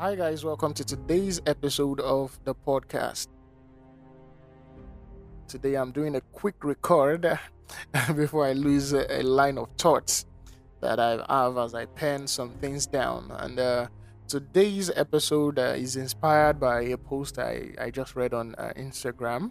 Hi, guys, welcome to today's episode of the podcast. Today, I'm doing a quick record before I lose a, line of thoughts that I have as I pen some things down. And uh, today's episode uh, is inspired by a post I, I just read on uh, Instagram.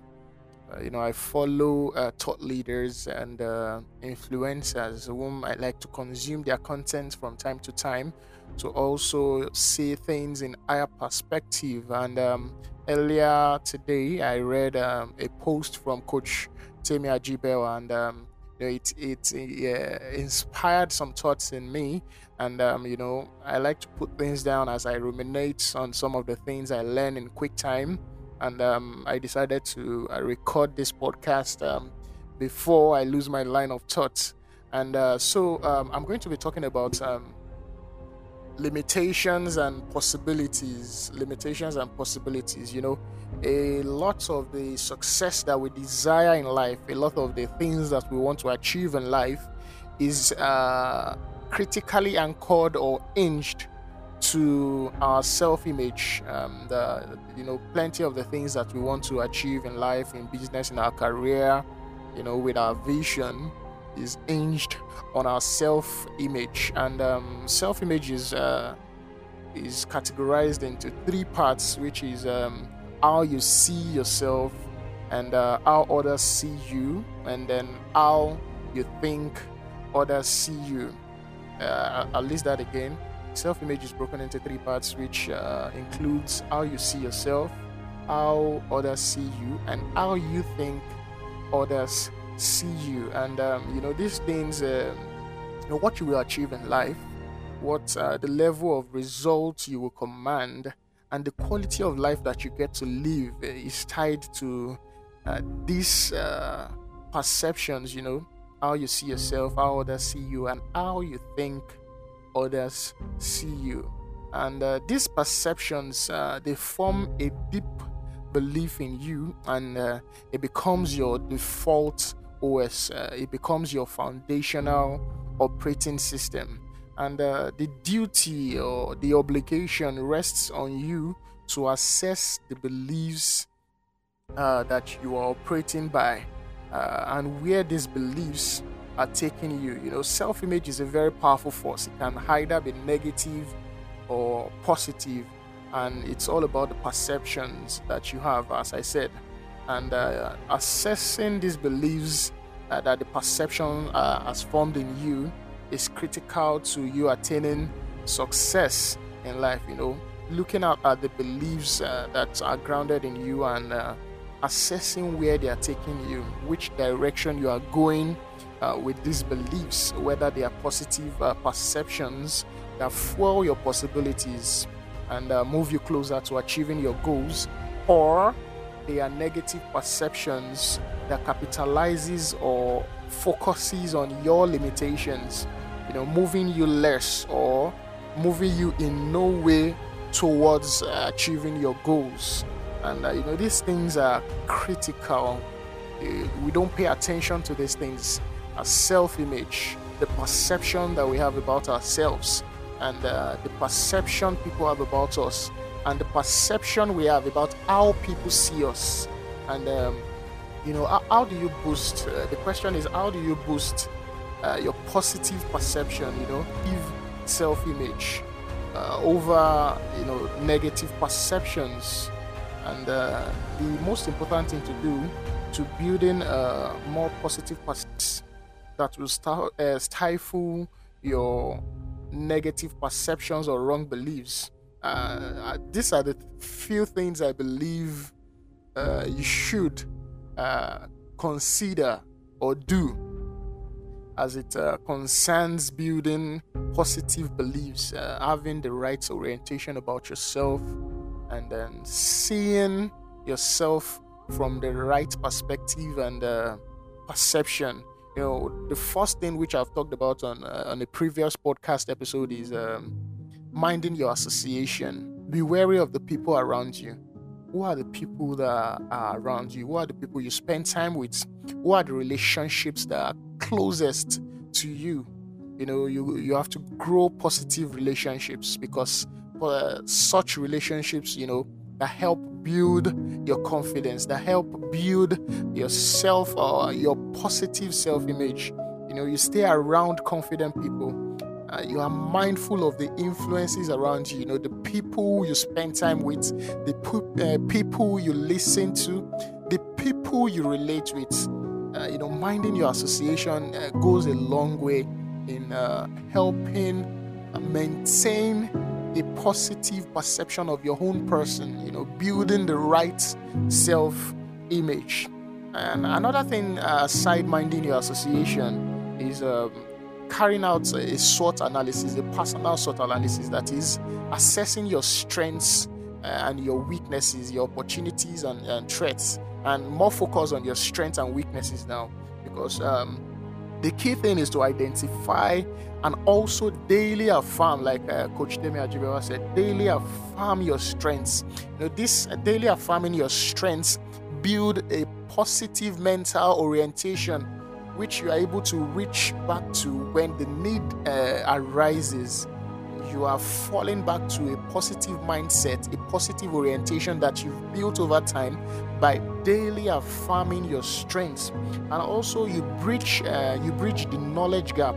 Uh, you know, I follow uh, thought leaders and uh, influencers whom I like to consume their content from time to time to also see things in higher perspective. And um, earlier today, I read um, a post from Coach Temi Ajibewa, and um, it it uh, inspired some thoughts in me. And um, you know, I like to put things down as I ruminate on some of the things I learn in quick time and um, I decided to uh, record this podcast um, before I lose my line of thought. And uh, so I'm going to be talking about limitations and possibilities. Limitations and possibilities. You know, a lot of the success that we desire in life, a lot of the things that we want to achieve in life, is uh, critically anchored or hinged to our self-image um, the you know plenty of the things that we want to achieve in life in business in our career you know with our vision is hinged on our self-image. And um, self-image is uh, is categorized into three parts which is um, how you see yourself and uh, how others see you and then how you think others see you. Uh, i'll list that again. Self image is broken into three parts, which uh, includes how you see yourself, how others see you, and how you think others see you. And um, you know, these things, uh, you know, what you will achieve in life, what uh, the level of results you will command, and the quality of life that you get to live uh, is tied to uh, these uh, perceptions. You know, how you see yourself, how others see you, and how you think others see you. And uh, these perceptions, uh, they form a deep belief in you, and uh, it becomes your default OS. Uh, it becomes your foundational operating system. And uh, the duty or the obligation rests on you to assess the beliefs uh, that you are operating by and where these beliefs are taking you. You know, self image is a very powerful force. It can either be negative or positive, and it's all about the perceptions that you have, as I said. And uh, assessing these beliefs uh, that the perception uh, has formed in you is critical to you attaining success in life. You know, looking out at the beliefs uh, that are grounded in you and uh, assessing where they are taking you, which direction you are going uh, with these beliefs, whether they are positive perceptions that fuel your possibilities and move you closer to achieving your goals, or they are negative perceptions that capitalizes or focuses on your limitations, you know, moving you less or moving you in no way towards uh, achieving your goals. And uh, you know, these things are critical. Uh, we don't pay attention to these things our self image, the perception that we have about ourselves, and uh, the perception people have about us, and the perception we have about how people see us. And, um, you know, how, how, do you boost? Uh, the question is, how do you boost uh, your positive perception, you know, give self image uh, over, you know, negative perceptions? And uh, the most important thing to do to building a more positive perception that will uh, stifle your negative perceptions or wrong beliefs. Uh, uh, these are the few things I believe uh, you should uh, consider or do as it uh, concerns building positive beliefs, having the right orientation about yourself, and then seeing yourself from the right perspective and perception. You know, the first thing which I've talked about on uh, on a previous podcast episode is um, minding your association. Be wary of the people around you. Who are the people that are around you? Who are the people you spend time with? Who are the relationships that are closest to you? You know, you you have to grow positive relationships because uh, such relationships, you know, that help build your confidence, that help build your self or your positive self image. You know, you stay around confident people. Uh, you are mindful of the influences around you, you know, the people you spend time with, the uh, people you listen to, the people you relate with. Uh, you know, minding your association uh, goes a long way in uh, helping maintain a positive perception of your own person, you know, building the right self image. And another thing, uh, minding your association, is um, carrying out a SWOT analysis, a personal SWOT analysis that is assessing your strengths uh, and your weaknesses, your opportunities and, and threats, and more focus on your strengths and weaknesses now because um, the key thing is to identify and also daily affirm, like uh, Coach Temi Ajibewa said, daily affirm your strengths. You know, this uh, daily affirming your strengths build a positive mental orientation, which you are able to reach back to when the need uh, arises. You are falling back to a positive mindset, a positive orientation that you've built over time by daily affirming your strengths, and also you bridge uh, you bridge the knowledge gap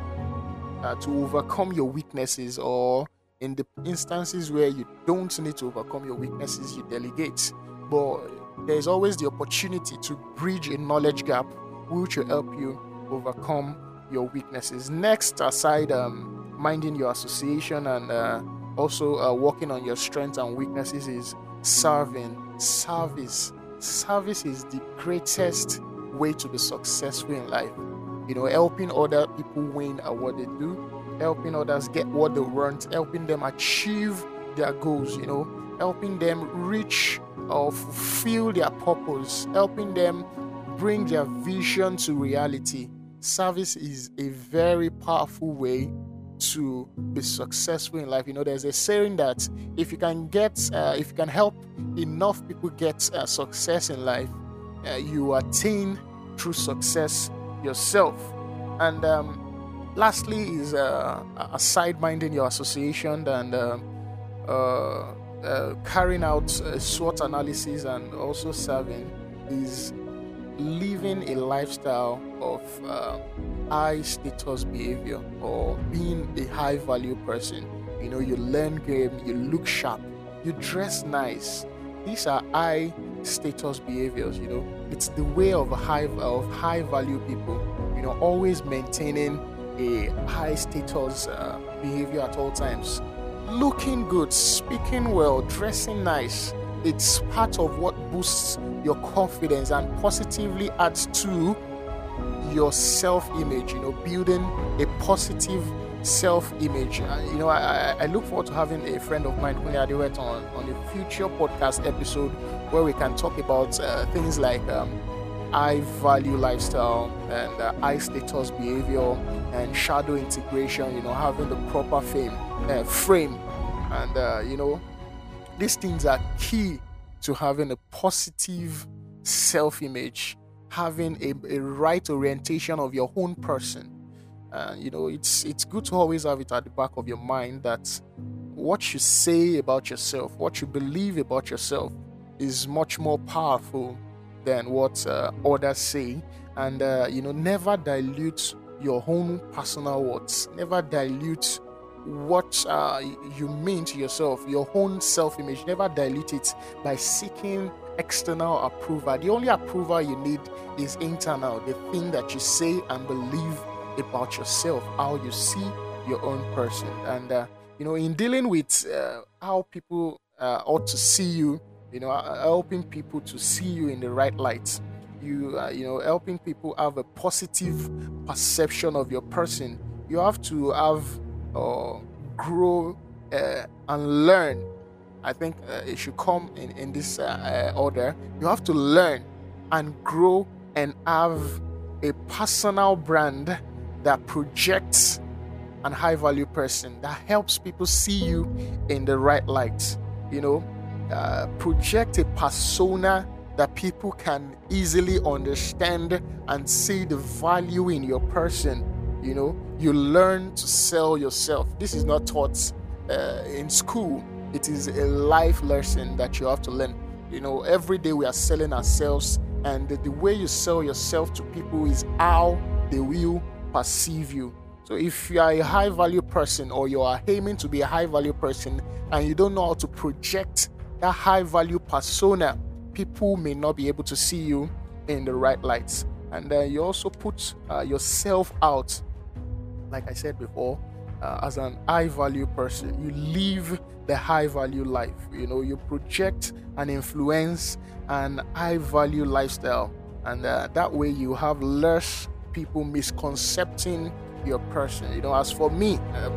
uh, to overcome your weaknesses or in the instances where you don't need to overcome your weaknesses you delegate but there's always the opportunity to bridge a knowledge gap which will help you overcome your weaknesses. Next aside um, minding your association and uh, also uh, working on your strengths and weaknesses is serving. Service. Service is the greatest way to be successful in life. You know, helping other people win at what they do, helping others get what they want, helping them achieve their goals, you know, helping them reach or fulfill their purpose, helping them bring their vision to reality. Service is a very powerful way to be successful in life. You know, there's a saying that if you can get, uh, if you can help enough people get uh, success in life, uh, you attain true success yourself. And um, lastly, is uh, aside minding your association and uh, uh, uh, carrying out SWOT analysis and also serving is living a lifestyle of uh, high status behavior or being a high value person. You know, you learn game, you look sharp, you dress nice. These are high status behaviors you know it's the way of high of high value people you know always maintaining a high status uh, behavior at all times looking good speaking well dressing nice it's part of what boosts your confidence and positively adds to your self-image you know building a positive self-image. Uh, you know, I, I, look forward to having a friend of mine, Kunle Adewet, on, on a future podcast episode where we can talk about uh, things like um, high value lifestyle and uh, high status behavior and shadow integration, you know, having the proper fame, uh, frame. And, uh, you know, these things are key to having a positive self-image, having a, a right orientation of your own person uh, you know, it's it's good to always have it at the back of your mind that what you say about yourself, what you believe about yourself, is much more powerful than what uh, others say. And uh, you know, never dilute your own personal words. Never dilute what uh, you mean to yourself, your own self-image. Never dilute it by seeking external approval. The only approval you need is internal, the thing that you say and believe about yourself, how you see your own person. And, uh, you know, in dealing with uh, how people uh, ought to see you, you know, uh, helping people to see you in the right light, you, uh, you know, helping people have a positive perception of your person, you have to have, uh, grow and learn. I think it should come in, in this order. You have to learn and grow and have a personal brand that projects an high value person that helps people see you in the right light you know uh, project a persona that people can easily understand and see the value in your person you know you learn to sell yourself this is not taught uh, in school it is a life lesson that you have to learn. You know, every day we are selling ourselves, and the, the way you sell yourself to people is how they will perceive you. So if you are a high value person or you are aiming to be a high value person and you don't know how to project that high value persona, people may not be able to see you in the right lights. And then you also put uh, yourself out, like I said before, uh, as an high value person. You live the high value life. You know, you project and influence an high value lifestyle. And uh, that way you have less people misconcepting your person. You know, as for me, uh,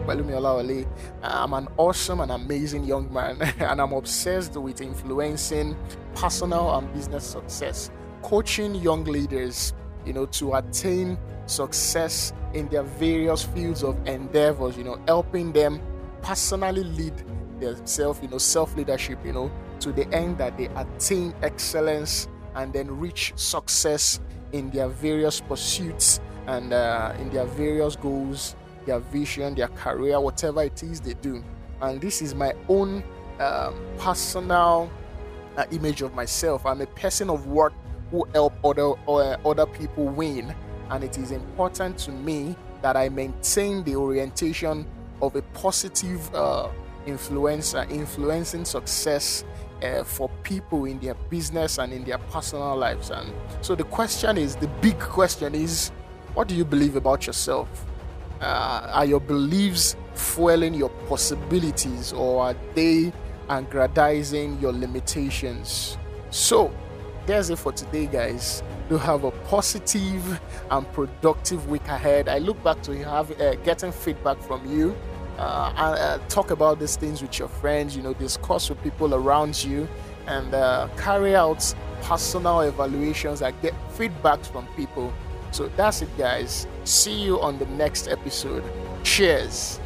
I'm an awesome and amazing young man, and I'm obsessed with influencing personal and business success, coaching young leaders, you know, to attain success in their various fields of endeavors, you know, helping them personally lead themselves, you know, self leadership, you know, to the end that they attain excellence and then reach success in their various pursuits and uh, in their various goals, their vision, their career, whatever it is they do. And this is my own um, personal uh, image of myself. I'm a person of work who help other uh, other people win, and it is important to me that I maintain the orientation of a positive uh, influencer, influencing success uh, for people in their business and in their personal lives. And so the question is, the big question is, what do you believe about yourself? Uh, are your beliefs fueling your possibilities or are they aggrandizing your limitations? So, that's it for today, guys. Do have a positive and productive week ahead. I look back to have uh, getting feedback from you. Uh, uh, talk about these things with your friends. You know, discuss with people around you, and uh, carry out personal evaluations and get feedbacks from people so that's it, guys. See you on the next episode. Cheers.